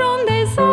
on des Sonnen.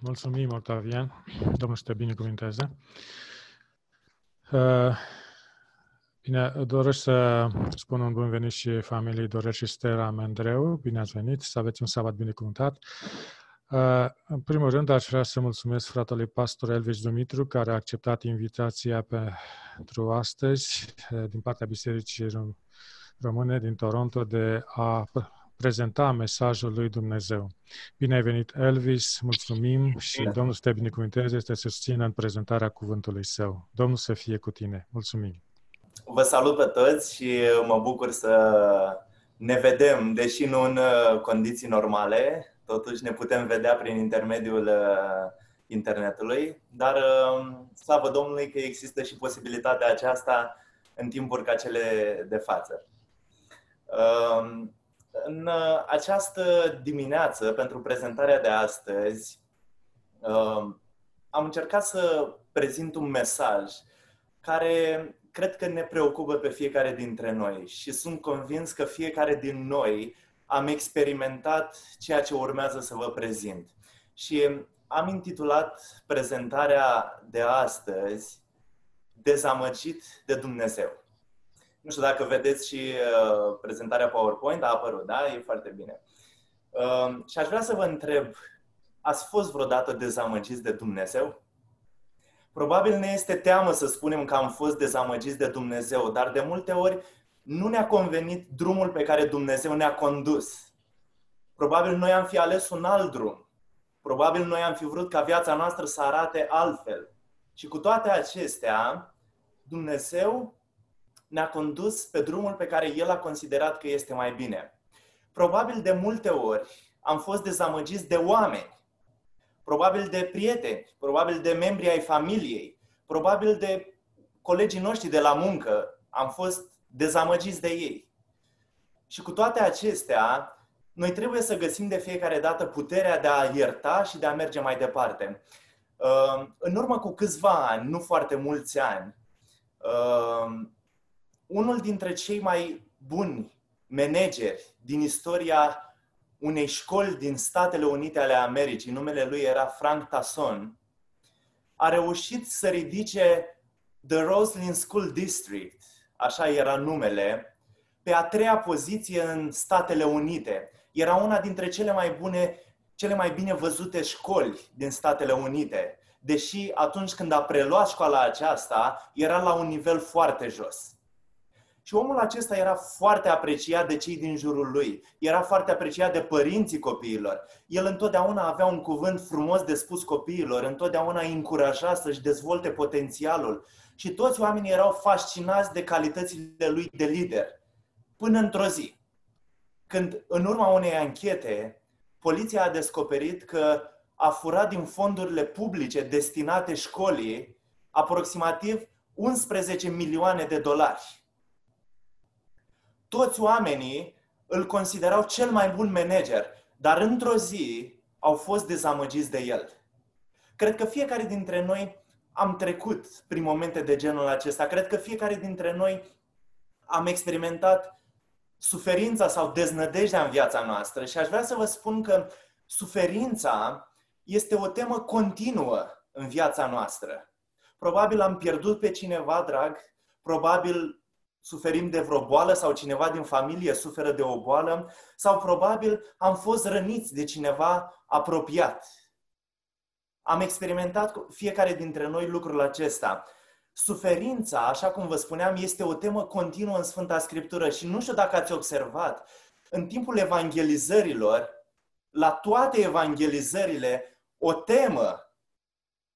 Mulțumim, Octavian. Domnul să te binecuvinteze. Uh, bine, doresc să spun un bun venit și familiei Dorel și Stera Mendreu. Bine ați venit, să aveți un sabat binecuvântat. Uh, în primul rând, aș vrea să mulțumesc fratelui pastor Elvis Dumitru, care a acceptat invitația pentru astăzi uh, din partea Bisericii Române din Toronto de a prezenta mesajul lui Dumnezeu. Bine ai venit, Elvis, mulțumim și Bine. Domnul să te binecuvânteze, să te susțină în prezentarea cuvântului său. Domnul să fie cu tine. Mulțumim! Vă salut pe toți și mă bucur să ne vedem, deși nu în uh, condiții normale, totuși ne putem vedea prin intermediul uh, internetului, dar uh, slavă Domnului că există și posibilitatea aceasta în timpuri ca cele de față. În uh, această dimineață, pentru prezentarea de astăzi, uh, am încercat să prezint un mesaj care cred că ne preocupă pe fiecare dintre noi și sunt convins că fiecare din noi am experimentat ceea ce urmează să vă prezint. Și am intitulat prezentarea de astăzi Dezamăgit de Dumnezeu. Nu știu dacă vedeți și uh, prezentarea PowerPoint, a apărut, da? E foarte bine. Uh, și aș vrea să vă întreb, ați fost vreodată dezamăgiți de Dumnezeu? Probabil ne este teamă să spunem că am fost dezamăgiți de Dumnezeu, dar de multe ori nu ne-a convenit drumul pe care Dumnezeu ne-a condus. Probabil noi am fi ales un alt drum. Probabil noi am fi vrut ca viața noastră să arate altfel. Și cu toate acestea, Dumnezeu ne-a condus pe drumul pe care El a considerat că este mai bine. Probabil de multe ori am fost dezamăgiți de oameni, probabil de prieteni, probabil de membri ai familiei, probabil de colegii noștri de la muncă, am fost dezamăgiți de ei. Și cu toate acestea, noi trebuie să găsim de fiecare dată puterea de a ierta și de a merge mai departe. Uh, în urmă cu câțiva ani, nu foarte mulți ani, uh, unul dintre cei mai buni manageri din istoria unei școli din Statele Unite ale Americii, numele lui era Frank Tasson, a reușit să ridice The Roslyn School District, așa era numele, pe a treia poziție în Statele Unite. Era una dintre cele mai bune, cele mai bine văzute școli din Statele Unite, deși atunci când a preluat școala aceasta, era la un nivel foarte jos. Și omul acesta era foarte apreciat de cei din jurul lui. Era foarte apreciat de părinții copiilor. El întotdeauna avea un cuvânt frumos de spus copiilor, întotdeauna îi încuraja să-și dezvolte potențialul. Și toți oamenii erau fascinați de calitățile lui de lider. Până într-o zi, când în urma unei anchete, poliția a descoperit că a furat din fondurile publice destinate școlii aproximativ 11 milioane de dolari toți oamenii îl considerau cel mai bun manager, dar într-o zi au fost dezamăgiți de el. Cred că fiecare dintre noi am trecut prin momente de genul acesta. Cred că fiecare dintre noi am experimentat suferința sau deznădejdea în viața noastră și aș vrea să vă spun că suferința este o temă continuă în viața noastră. Probabil am pierdut pe cineva drag, probabil suferim de vreo boală sau cineva din familie suferă de o boală sau probabil am fost răniți de cineva apropiat. Am experimentat fiecare dintre noi lucrul acesta. Suferința, așa cum vă spuneam, este o temă continuă în Sfânta Scriptură și nu știu dacă ați observat, în timpul evangelizărilor, la toate evangelizările, o temă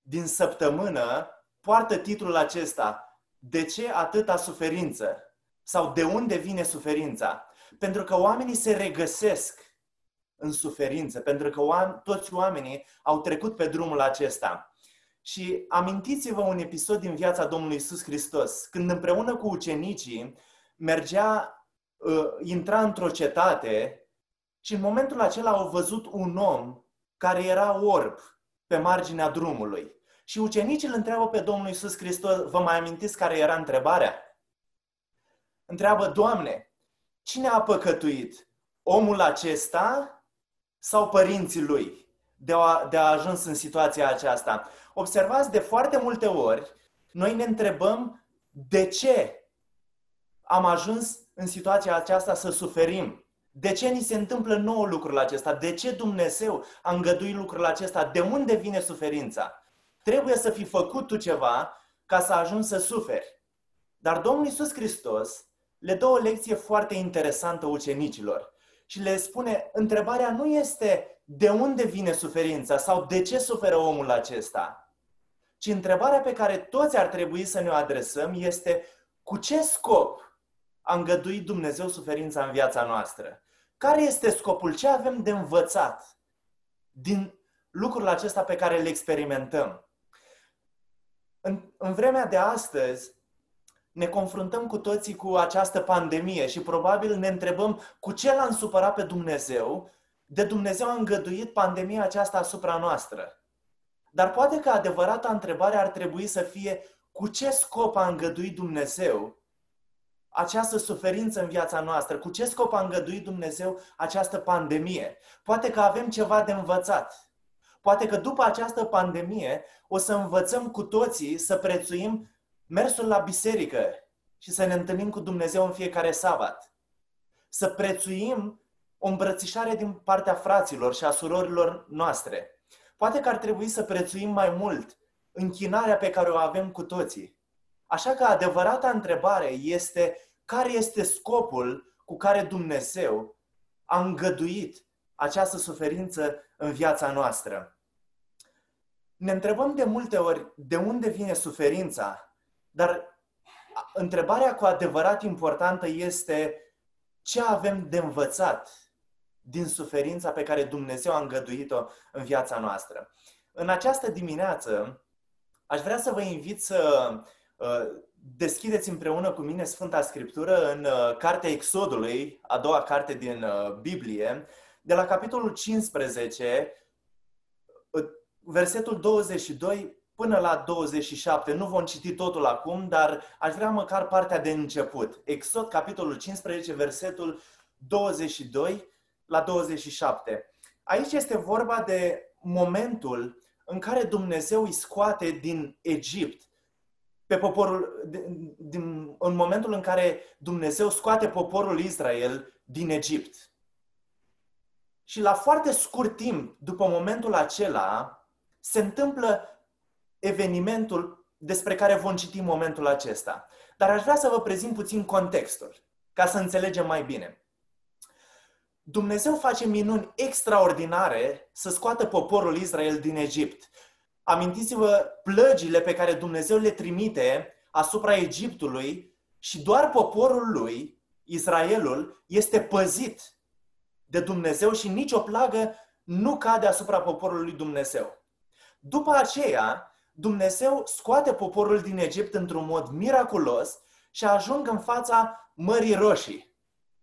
din săptămână poartă titlul acesta, de ce atâta suferință? Sau de unde vine suferința? Pentru că oamenii se regăsesc în suferință, pentru că oam- toți oamenii au trecut pe drumul acesta. Și amintiți-vă un episod din viața Domnului Isus Hristos, când împreună cu ucenicii mergea, uh, intra într-o cetate și în momentul acela au văzut un om care era orb pe marginea drumului. Și ucenicii îl întreabă pe Domnul Isus Hristos, vă mai amintiți care era întrebarea? Întreabă, Doamne, cine a păcătuit? Omul acesta sau părinții lui? de a, de a ajuns în situația aceasta. Observați, de foarte multe ori, noi ne întrebăm de ce am ajuns în situația aceasta să suferim. De ce ni se întâmplă nouă lucrul acesta? De ce Dumnezeu a îngăduit lucrul acesta? De unde vine suferința? Trebuie să fi făcut tu ceva ca să ajungi să suferi. Dar Domnul Iisus Hristos le dă o lecție foarte interesantă ucenicilor și le spune, întrebarea nu este de unde vine suferința sau de ce suferă omul acesta, ci întrebarea pe care toți ar trebui să ne o adresăm este cu ce scop a îngăduit Dumnezeu suferința în viața noastră? Care este scopul? Ce avem de învățat din lucrul acesta pe care îl experimentăm? În, în vremea de astăzi, ne confruntăm cu toții cu această pandemie și probabil ne întrebăm cu ce l-am supărat pe Dumnezeu, de Dumnezeu a îngăduit pandemia aceasta asupra noastră. Dar poate că adevărata întrebare ar trebui să fie cu ce scop a îngăduit Dumnezeu această suferință în viața noastră? Cu ce scop a îngăduit Dumnezeu această pandemie? Poate că avem ceva de învățat. Poate că după această pandemie o să învățăm cu toții să prețuim mersul la biserică și să ne întâlnim cu Dumnezeu în fiecare sabat. Să prețuim o îmbrățișare din partea fraților și a surorilor noastre. Poate că ar trebui să prețuim mai mult închinarea pe care o avem cu toții. Așa că adevărata întrebare este care este scopul cu care Dumnezeu a îngăduit această suferință în viața noastră. Ne întrebăm de multe ori de unde vine suferința, dar întrebarea cu adevărat importantă este ce avem de învățat din suferința pe care Dumnezeu a îngăduit-o în viața noastră. În această dimineață aș vrea să vă invit să uh, deschideți împreună cu mine Sfânta Scriptură în uh, Cartea Exodului, a doua carte din uh, Biblie, de la capitolul 15, versetul 22 până la 27. Nu vom citi totul acum, dar aș vrea măcar partea de început. Exod, capitolul 15, versetul 22 la 27. Aici este vorba de momentul în care Dumnezeu îi scoate din Egipt pe poporul, din, din, în momentul în care Dumnezeu scoate poporul Israel din Egipt. Și la foarte scurt timp, după momentul acela, se întâmplă evenimentul despre care vom citi în momentul acesta. Dar aș vrea să vă prezint puțin contextul, ca să înțelegem mai bine. Dumnezeu face minuni extraordinare să scoată poporul Israel din Egipt. Amintiți-vă plăgile pe care Dumnezeu le trimite asupra Egiptului și doar poporul lui, Israelul, este păzit de Dumnezeu și nicio plagă nu cade asupra poporului lui Dumnezeu. După aceea, Dumnezeu scoate poporul din Egipt într-un mod miraculos și ajung în fața Mării Roșii.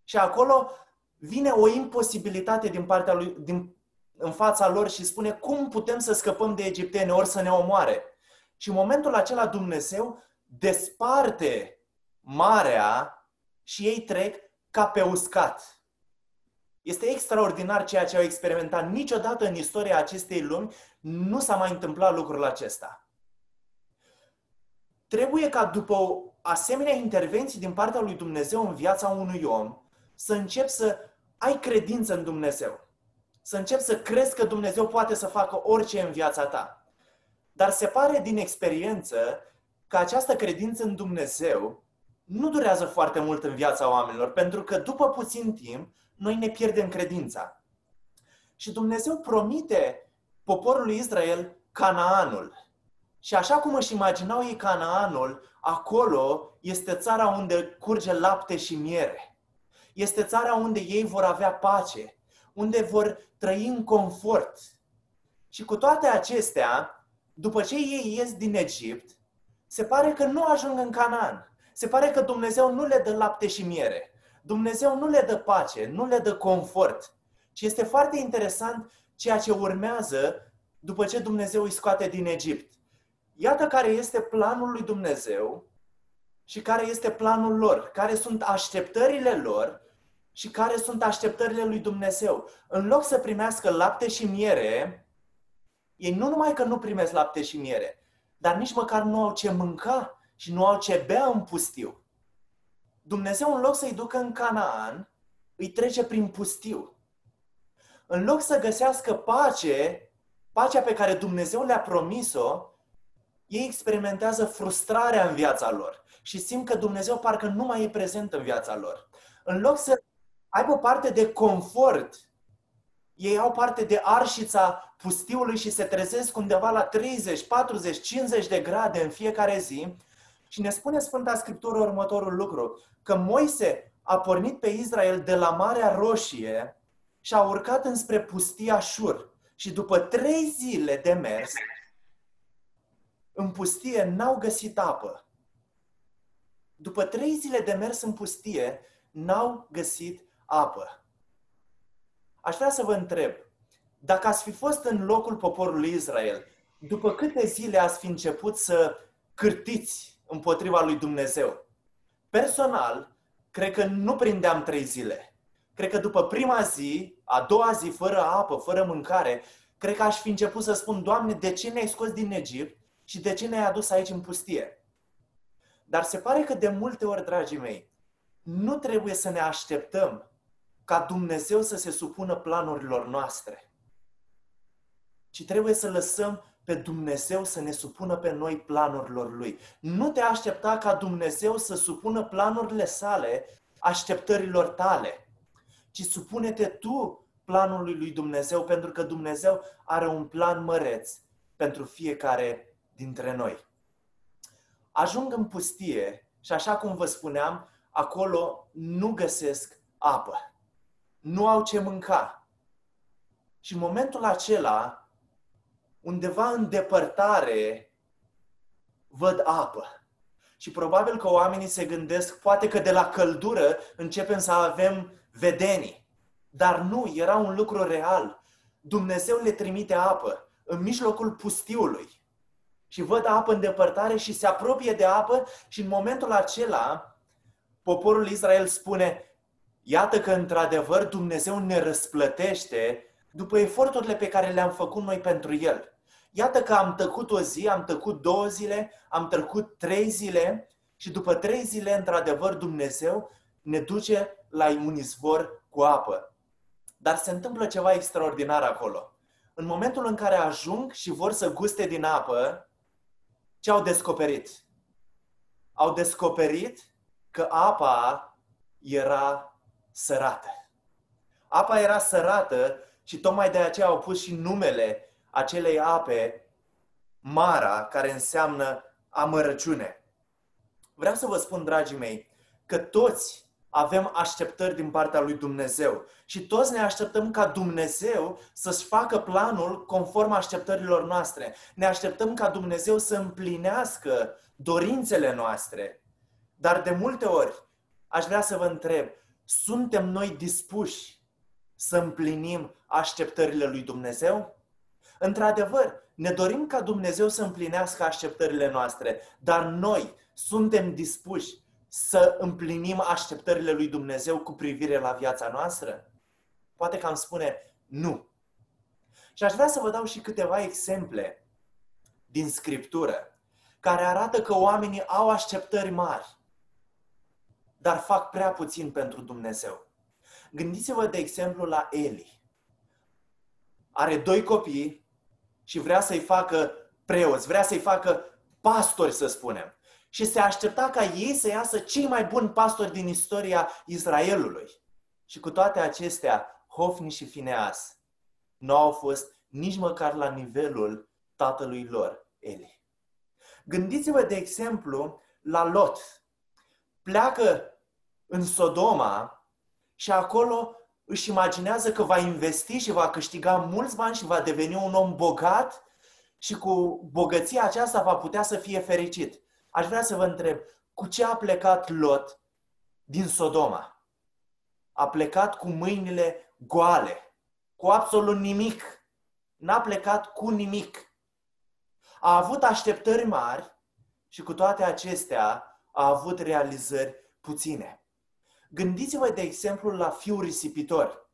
Și acolo vine o imposibilitate din partea lui, din, în fața lor și spune cum putem să scăpăm de egipteni, ori să ne omoare. Și în momentul acela Dumnezeu desparte marea și ei trec ca pe uscat. Este extraordinar ceea ce au experimentat. Niciodată în istoria acestei lumi nu s-a mai întâmplat lucrul acesta. Trebuie ca după o asemenea intervenție din partea lui Dumnezeu în viața unui om, să începi să ai credință în Dumnezeu. Să începi să crezi că Dumnezeu poate să facă orice în viața ta. Dar se pare din experiență că această credință în Dumnezeu nu durează foarte mult în viața oamenilor, pentru că după puțin timp noi ne pierdem credința. Și Dumnezeu promite poporului Israel Canaanul. Și așa cum își imaginau ei Canaanul, acolo este țara unde curge lapte și miere. Este țara unde ei vor avea pace, unde vor trăi în confort. Și cu toate acestea, după ce ei ies din Egipt, se pare că nu ajung în Canaan. Se pare că Dumnezeu nu le dă lapte și miere. Dumnezeu nu le dă pace, nu le dă confort. Și este foarte interesant ceea ce urmează după ce Dumnezeu îi scoate din Egipt. Iată care este planul lui Dumnezeu și care este planul lor, care sunt așteptările lor și care sunt așteptările lui Dumnezeu. În loc să primească lapte și miere, Ei nu numai că nu primesc lapte și miere, dar nici măcar nu au ce mânca și nu au ce bea în pustiu. Dumnezeu, în loc să-i ducă în Canaan, îi trece prin pustiu. În loc să găsească pace, pacea pe care Dumnezeu le-a promis-o, ei experimentează frustrarea în viața lor și simt că Dumnezeu parcă nu mai e prezent în viața lor. În loc să aibă parte de confort, ei au parte de arșița pustiului și se trezesc undeva la 30, 40, 50 de grade în fiecare zi. Și ne spune Sfânta Scriptură următorul lucru, că Moise a pornit pe Israel de la Marea Roșie și a urcat înspre pustia Șur. Și după trei zile de mers, în pustie n-au găsit apă. După trei zile de mers în pustie, n-au găsit apă. Aș vrea să vă întreb, dacă ați fi fost în locul poporului Israel, după câte zile ați fi început să cârtiți împotriva lui Dumnezeu? Personal, cred că nu prindeam trei zile. Cred că după prima zi, a doua zi, fără apă, fără mâncare, cred că aș fi început să spun, Doamne, de ce ne-ai scos din Egipt și de ce ne-ai adus aici în pustie? Dar se pare că de multe ori, dragii mei, nu trebuie să ne așteptăm ca Dumnezeu să se supună planurilor noastre, ci trebuie să lăsăm pe Dumnezeu să ne supună pe noi planurilor Lui. Nu te aștepta ca Dumnezeu să supună planurile sale așteptărilor tale, ci supune-te tu planului lui Dumnezeu, pentru că Dumnezeu are un plan măreț pentru fiecare dintre noi. Ajung în pustie și așa cum vă spuneam, acolo nu găsesc apă. Nu au ce mânca. Și în momentul acela, undeva în depărtare, văd apă. Și probabil că oamenii se gândesc, poate că de la căldură începem să avem vedenii. Dar nu, era un lucru real. Dumnezeu le trimite apă în mijlocul pustiului. Și văd apă în depărtare și se apropie de apă și în momentul acela poporul Israel spune, iată că într-adevăr Dumnezeu ne răsplătește după eforturile pe care le-am făcut noi pentru El. Iată că am tăcut o zi, am tăcut două zile, am tăcut trei zile și după trei zile, într-adevăr, Dumnezeu ne duce la un izvor cu apă. Dar se întâmplă ceva extraordinar acolo. În momentul în care ajung și vor să guste din apă, ce au descoperit? Au descoperit că apa era sărată. Apa era sărată și tocmai de aceea au pus și numele acelei ape Mara, care înseamnă amărăciune. Vreau să vă spun, dragii mei, că toți avem așteptări din partea lui Dumnezeu și toți ne așteptăm ca Dumnezeu să-și facă planul conform așteptărilor noastre. Ne așteptăm ca Dumnezeu să împlinească dorințele noastre. Dar de multe ori aș vrea să vă întreb, suntem noi dispuși să împlinim așteptările lui Dumnezeu? Într-adevăr, ne dorim ca Dumnezeu să împlinească așteptările noastre, dar noi suntem dispuși să împlinim așteptările lui Dumnezeu cu privire la viața noastră? Poate că am spune nu. Și aș vrea să vă dau și câteva exemple din Scriptură care arată că oamenii au așteptări mari, dar fac prea puțin pentru Dumnezeu. Gândiți-vă, de exemplu, la Eli. Are doi copii și vrea să-i facă preoți, vrea să-i facă pastori, să spunem și se aștepta ca ei să iasă cei mai buni pastori din istoria Israelului. Și cu toate acestea, Hofni și Fineas nu au fost nici măcar la nivelul tatălui lor, Eli. Gândiți-vă, de exemplu, la Lot. Pleacă în Sodoma și acolo își imaginează că va investi și va câștiga mulți bani și va deveni un om bogat și cu bogăția aceasta va putea să fie fericit. Aș vrea să vă întreb, cu ce a plecat Lot din Sodoma? A plecat cu mâinile goale, cu absolut nimic. N-a plecat cu nimic. A avut așteptări mari și cu toate acestea a avut realizări puține. Gândiți-vă, de exemplu, la fiul risipitor.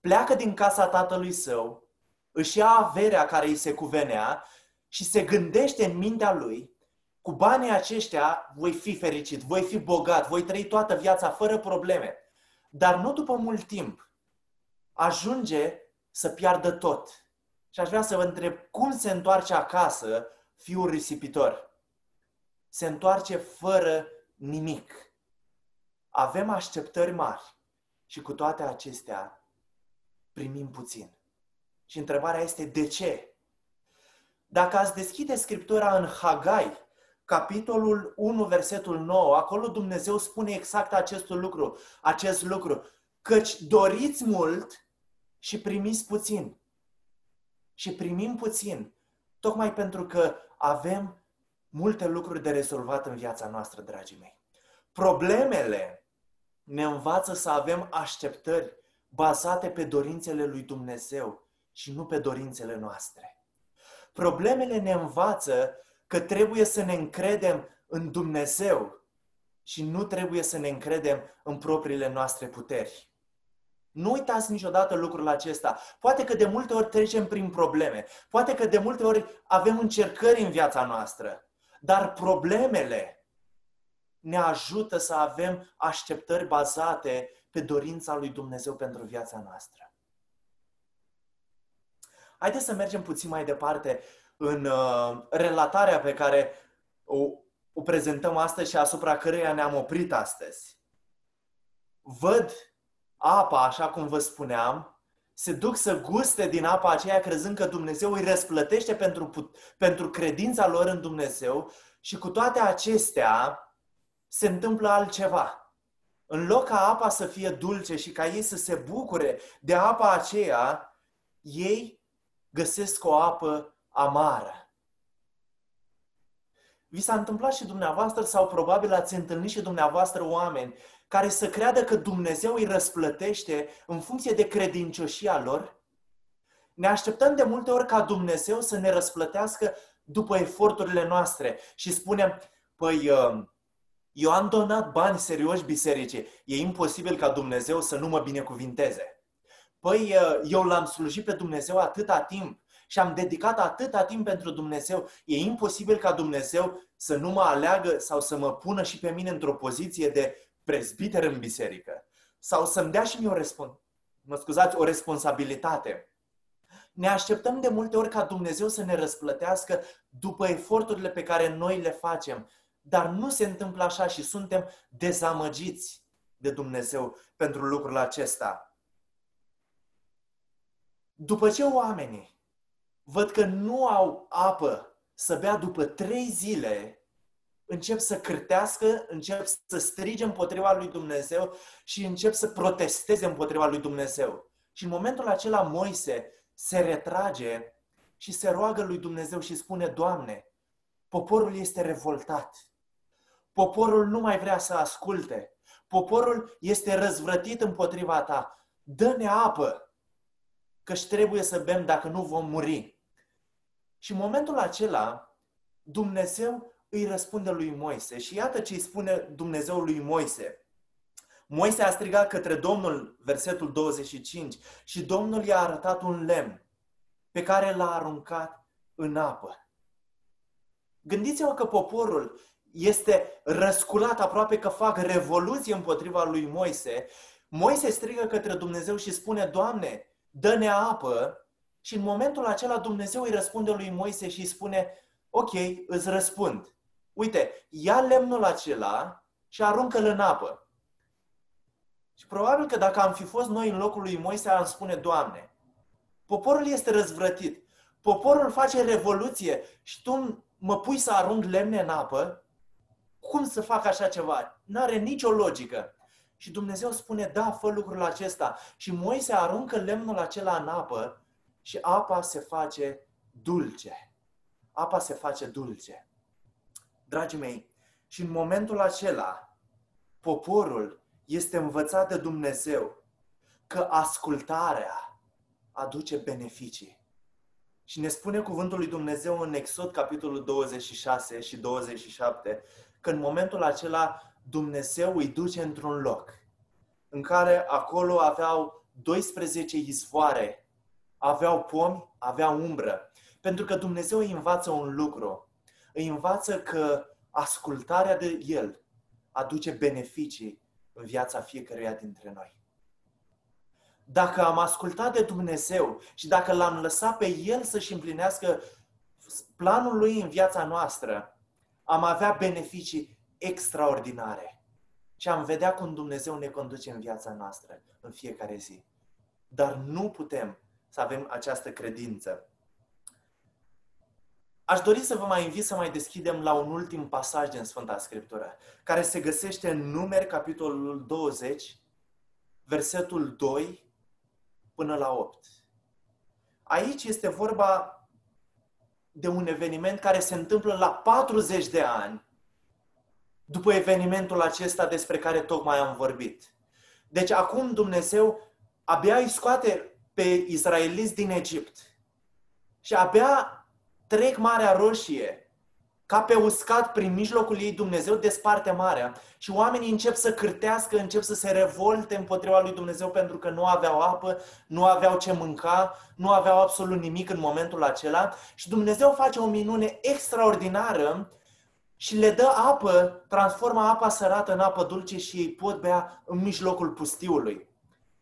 Pleacă din casa tatălui său își ia averea care îi se cuvenea și se gândește în mintea lui, cu banii aceștia voi fi fericit, voi fi bogat, voi trăi toată viața fără probleme. Dar nu după mult timp. Ajunge să piardă tot. Și aș vrea să vă întreb cum se întoarce acasă fiul risipitor. Se întoarce fără nimic. Avem așteptări mari și cu toate acestea primim puțin. Și întrebarea este de ce? Dacă ați deschide Scriptura în Hagai, capitolul 1, versetul 9, acolo Dumnezeu spune exact acest lucru, acest lucru, căci doriți mult și primiți puțin. Și primim puțin, tocmai pentru că avem multe lucruri de rezolvat în viața noastră, dragii mei. Problemele ne învață să avem așteptări bazate pe dorințele lui Dumnezeu și nu pe dorințele noastre. Problemele ne învață că trebuie să ne încredem în Dumnezeu și nu trebuie să ne încredem în propriile noastre puteri. Nu uitați niciodată lucrul acesta. Poate că de multe ori trecem prin probleme, poate că de multe ori avem încercări în viața noastră, dar problemele ne ajută să avem așteptări bazate pe dorința lui Dumnezeu pentru viața noastră. Haideți să mergem puțin mai departe în uh, relatarea pe care o, o prezentăm astăzi și asupra căreia ne-am oprit astăzi. Văd apa, așa cum vă spuneam, se duc să guste din apa aceea crezând că Dumnezeu îi răsplătește pentru, pentru credința lor în Dumnezeu și cu toate acestea se întâmplă altceva. În loc ca apa să fie dulce și ca ei să se bucure de apa aceea, ei găsesc o apă amară. Vi s-a întâmplat și dumneavoastră sau probabil ați întâlnit și dumneavoastră oameni care să creadă că Dumnezeu îi răsplătește în funcție de credincioșia lor? Ne așteptăm de multe ori ca Dumnezeu să ne răsplătească după eforturile noastre și spunem, păi, uh, eu am donat bani serioși bisericii, e imposibil ca Dumnezeu să nu mă binecuvinteze. Păi, uh, eu l-am slujit pe Dumnezeu atâta timp și am dedicat atâta timp pentru Dumnezeu, e imposibil ca Dumnezeu să nu mă aleagă sau să mă pună și pe mine într-o poziție de prezbiter în biserică sau să-mi dea și mie o, respons- mă scuzați, o responsabilitate. Ne așteptăm de multe ori ca Dumnezeu să ne răsplătească după eforturile pe care noi le facem, dar nu se întâmplă așa și suntem dezamăgiți de Dumnezeu pentru lucrul acesta. După ce oamenii văd că nu au apă să bea după trei zile, încep să cârtească, încep să strige împotriva lui Dumnezeu și încep să protesteze împotriva lui Dumnezeu. Și în momentul acela Moise se retrage și se roagă lui Dumnezeu și spune, Doamne, poporul este revoltat. Poporul nu mai vrea să asculte. Poporul este răzvrătit împotriva ta. Dă-ne apă, căci trebuie să bem dacă nu vom muri. Și în momentul acela, Dumnezeu îi răspunde lui Moise. Și iată ce îi spune Dumnezeu lui Moise. Moise a strigat către Domnul, versetul 25, și Domnul i-a arătat un lemn pe care l-a aruncat în apă. Gândiți-vă că poporul este răsculat aproape că fac revoluție împotriva lui Moise. Moise strigă către Dumnezeu și spune, Doamne, dă-ne apă și în momentul acela Dumnezeu îi răspunde lui Moise și îi spune, ok, îți răspund. Uite, ia lemnul acela și aruncă-l în apă. Și probabil că dacă am fi fost noi în locul lui Moise, am spune, Doamne, poporul este răzvrătit, poporul face revoluție și tu mă pui să arunc lemne în apă, cum să fac așa ceva? N-are nicio logică. Și Dumnezeu spune, da, fă lucrul acesta. Și Moise aruncă lemnul acela în apă și apa se face dulce. Apa se face dulce. Dragii mei, și în momentul acela, poporul este învățat de Dumnezeu că ascultarea aduce beneficii. Și ne spune cuvântul lui Dumnezeu în Exod, capitolul 26 și 27, că în momentul acela Dumnezeu îi duce într-un loc în care acolo aveau 12 izvoare aveau pomi, aveau umbră. Pentru că Dumnezeu îi învață un lucru. Îi învață că ascultarea de El aduce beneficii în viața fiecăruia dintre noi. Dacă am ascultat de Dumnezeu și dacă l-am lăsat pe El să-și împlinească planul Lui în viața noastră, am avea beneficii extraordinare. Și am vedea cum Dumnezeu ne conduce în viața noastră, în fiecare zi. Dar nu putem să avem această credință. Aș dori să vă mai invit să mai deschidem la un ultim pasaj din Sfânta Scriptură, care se găsește în Numeri, capitolul 20, versetul 2 până la 8. Aici este vorba de un eveniment care se întâmplă la 40 de ani după evenimentul acesta despre care tocmai am vorbit. Deci acum Dumnezeu abia îi scoate pe izraeliți din Egipt și abia trec Marea Roșie ca pe uscat prin mijlocul ei Dumnezeu desparte marea și oamenii încep să cârtească, încep să se revolte împotriva lui Dumnezeu pentru că nu aveau apă, nu aveau ce mânca, nu aveau absolut nimic în momentul acela și Dumnezeu face o minune extraordinară și le dă apă, transformă apa sărată în apă dulce și ei pot bea în mijlocul pustiului.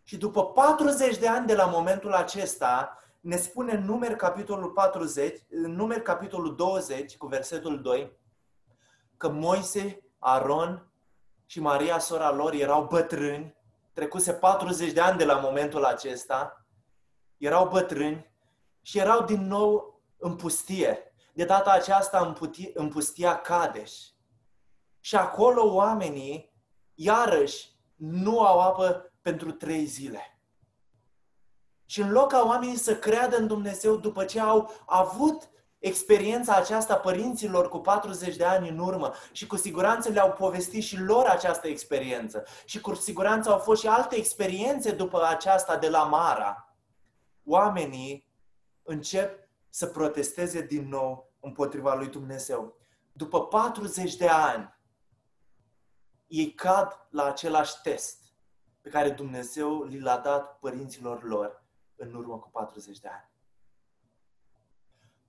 Și după 40 de ani de la momentul acesta, ne spune în numeri capitolul 40, în numeri capitolul 20 cu versetul 2 că Moise, Aron și Maria, sora lor, erau bătrâni, trecuse 40 de ani de la momentul acesta, erau bătrâni și erau din nou în pustie. De data aceasta în, puti, în pustia Cadeș. Și acolo oamenii, iarăși, nu au apă pentru trei zile. Și în loc ca oamenii să creadă în Dumnezeu după ce au avut experiența aceasta părinților cu 40 de ani în urmă și cu siguranță le-au povestit și lor această experiență și cu siguranță au fost și alte experiențe după aceasta de la Mara, oamenii încep să protesteze din nou împotriva lui Dumnezeu. După 40 de ani, ei cad la același test pe care Dumnezeu li l-a dat părinților lor în urmă cu 40 de ani.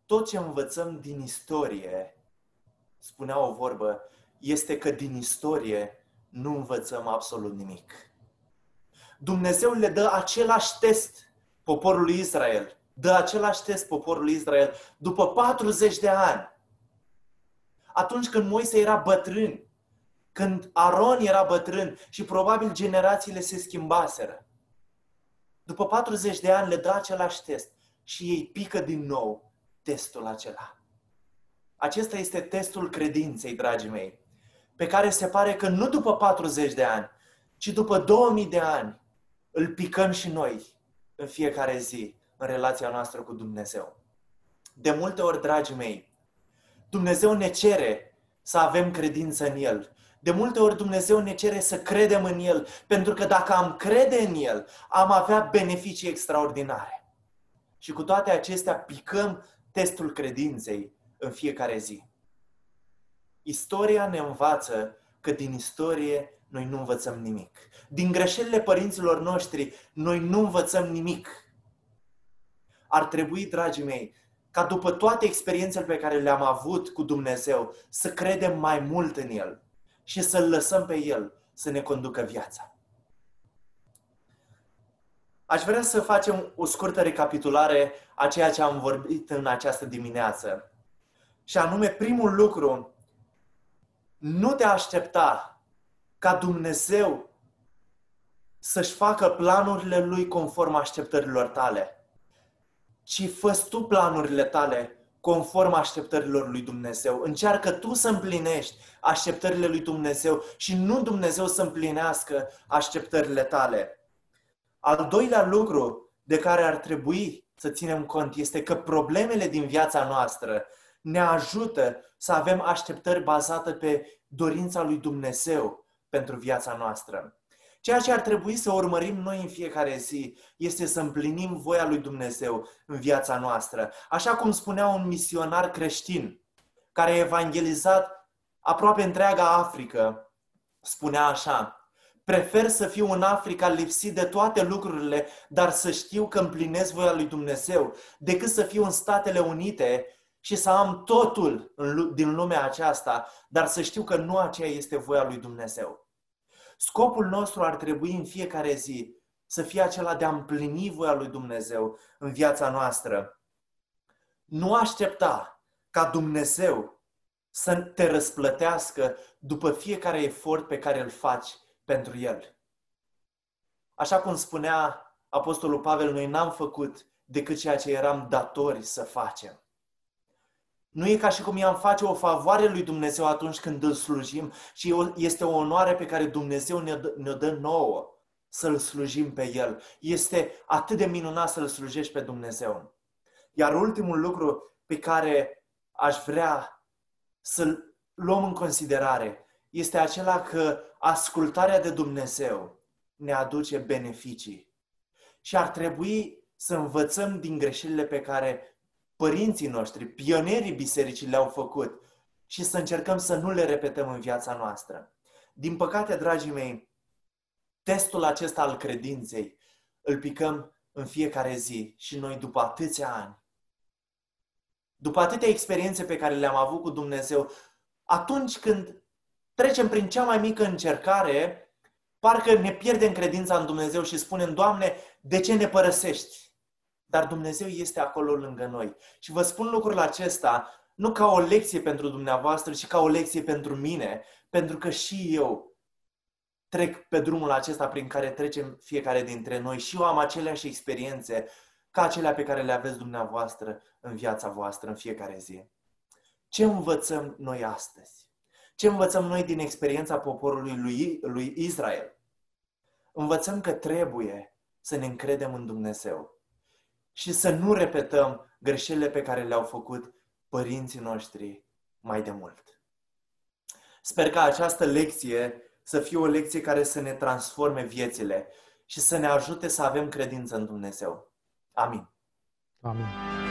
Tot ce învățăm din istorie, spunea o vorbă, este că din istorie nu învățăm absolut nimic. Dumnezeu le dă același test poporului Israel. Dă același test poporului Israel după 40 de ani. Atunci când Moise era bătrân, când Aron era bătrân și probabil generațiile se schimbaseră. După 40 de ani le dă același test și ei pică din nou testul acela. Acesta este testul credinței, dragii mei, pe care se pare că nu după 40 de ani, ci după 2000 de ani îl picăm și noi în fiecare zi în relația noastră cu Dumnezeu. De multe ori, dragii mei, Dumnezeu ne cere să avem credință în El. De multe ori Dumnezeu ne cere să credem în El, pentru că dacă am crede în El, am avea beneficii extraordinare. Și cu toate acestea picăm testul credinței în fiecare zi. Istoria ne învață că din istorie noi nu învățăm nimic. Din greșelile părinților noștri noi nu învățăm nimic. Ar trebui, dragii mei, ca după toate experiențele pe care le-am avut cu Dumnezeu, să credem mai mult în El și să-L lăsăm pe El să ne conducă viața. Aș vrea să facem o scurtă recapitulare a ceea ce am vorbit în această dimineață. Și anume, primul lucru, nu te aștepta ca Dumnezeu să-și facă planurile Lui conform așteptărilor tale, ci fă tu planurile tale conform așteptărilor lui Dumnezeu. Încearcă tu să împlinești așteptările lui Dumnezeu și nu Dumnezeu să împlinească așteptările tale. Al doilea lucru de care ar trebui să ținem cont este că problemele din viața noastră ne ajută să avem așteptări bazate pe dorința lui Dumnezeu pentru viața noastră. Ceea ce ar trebui să urmărim noi în fiecare zi este să împlinim voia lui Dumnezeu în viața noastră. Așa cum spunea un misionar creștin care a evangelizat aproape întreaga Africă, spunea așa, Prefer să fiu în Africa lipsit de toate lucrurile, dar să știu că împlinesc voia lui Dumnezeu, decât să fiu în Statele Unite și să am totul din lumea aceasta, dar să știu că nu aceea este voia lui Dumnezeu. Scopul nostru ar trebui în fiecare zi să fie acela de a împlini voia lui Dumnezeu în viața noastră. Nu aștepta ca Dumnezeu să te răsplătească după fiecare efort pe care îl faci pentru El. Așa cum spunea Apostolul Pavel, noi n-am făcut decât ceea ce eram datori să facem. Nu e ca și cum i-am face o favoare lui Dumnezeu atunci când îl slujim și este o onoare pe care Dumnezeu ne-o dă, ne dă nouă să-L slujim pe El. Este atât de minunat să-L slujești pe Dumnezeu. Iar ultimul lucru pe care aș vrea să-l luăm în considerare este acela că ascultarea de Dumnezeu ne aduce beneficii. Și ar trebui să învățăm din greșelile pe care părinții noștri, pionerii bisericii le-au făcut și să încercăm să nu le repetăm în viața noastră. Din păcate, dragii mei, testul acesta al credinței îl picăm în fiecare zi și noi după atâția ani. După atâtea experiențe pe care le-am avut cu Dumnezeu, atunci când trecem prin cea mai mică încercare, parcă ne pierdem credința în Dumnezeu și spunem, Doamne, de ce ne părăsești? Dar Dumnezeu este acolo lângă noi. Și vă spun lucrul acesta nu ca o lecție pentru dumneavoastră, ci ca o lecție pentru mine, pentru că și eu trec pe drumul acesta prin care trecem fiecare dintre noi și eu am aceleași experiențe ca acelea pe care le aveți dumneavoastră în viața voastră în fiecare zi. Ce învățăm noi astăzi? Ce învățăm noi din experiența poporului lui, lui Israel? Învățăm că trebuie să ne încredem în Dumnezeu și să nu repetăm greșelile pe care le-au făcut părinții noștri mai de mult. Sper că această lecție să fie o lecție care să ne transforme viețile și să ne ajute să avem credință în Dumnezeu. Amin. Amin.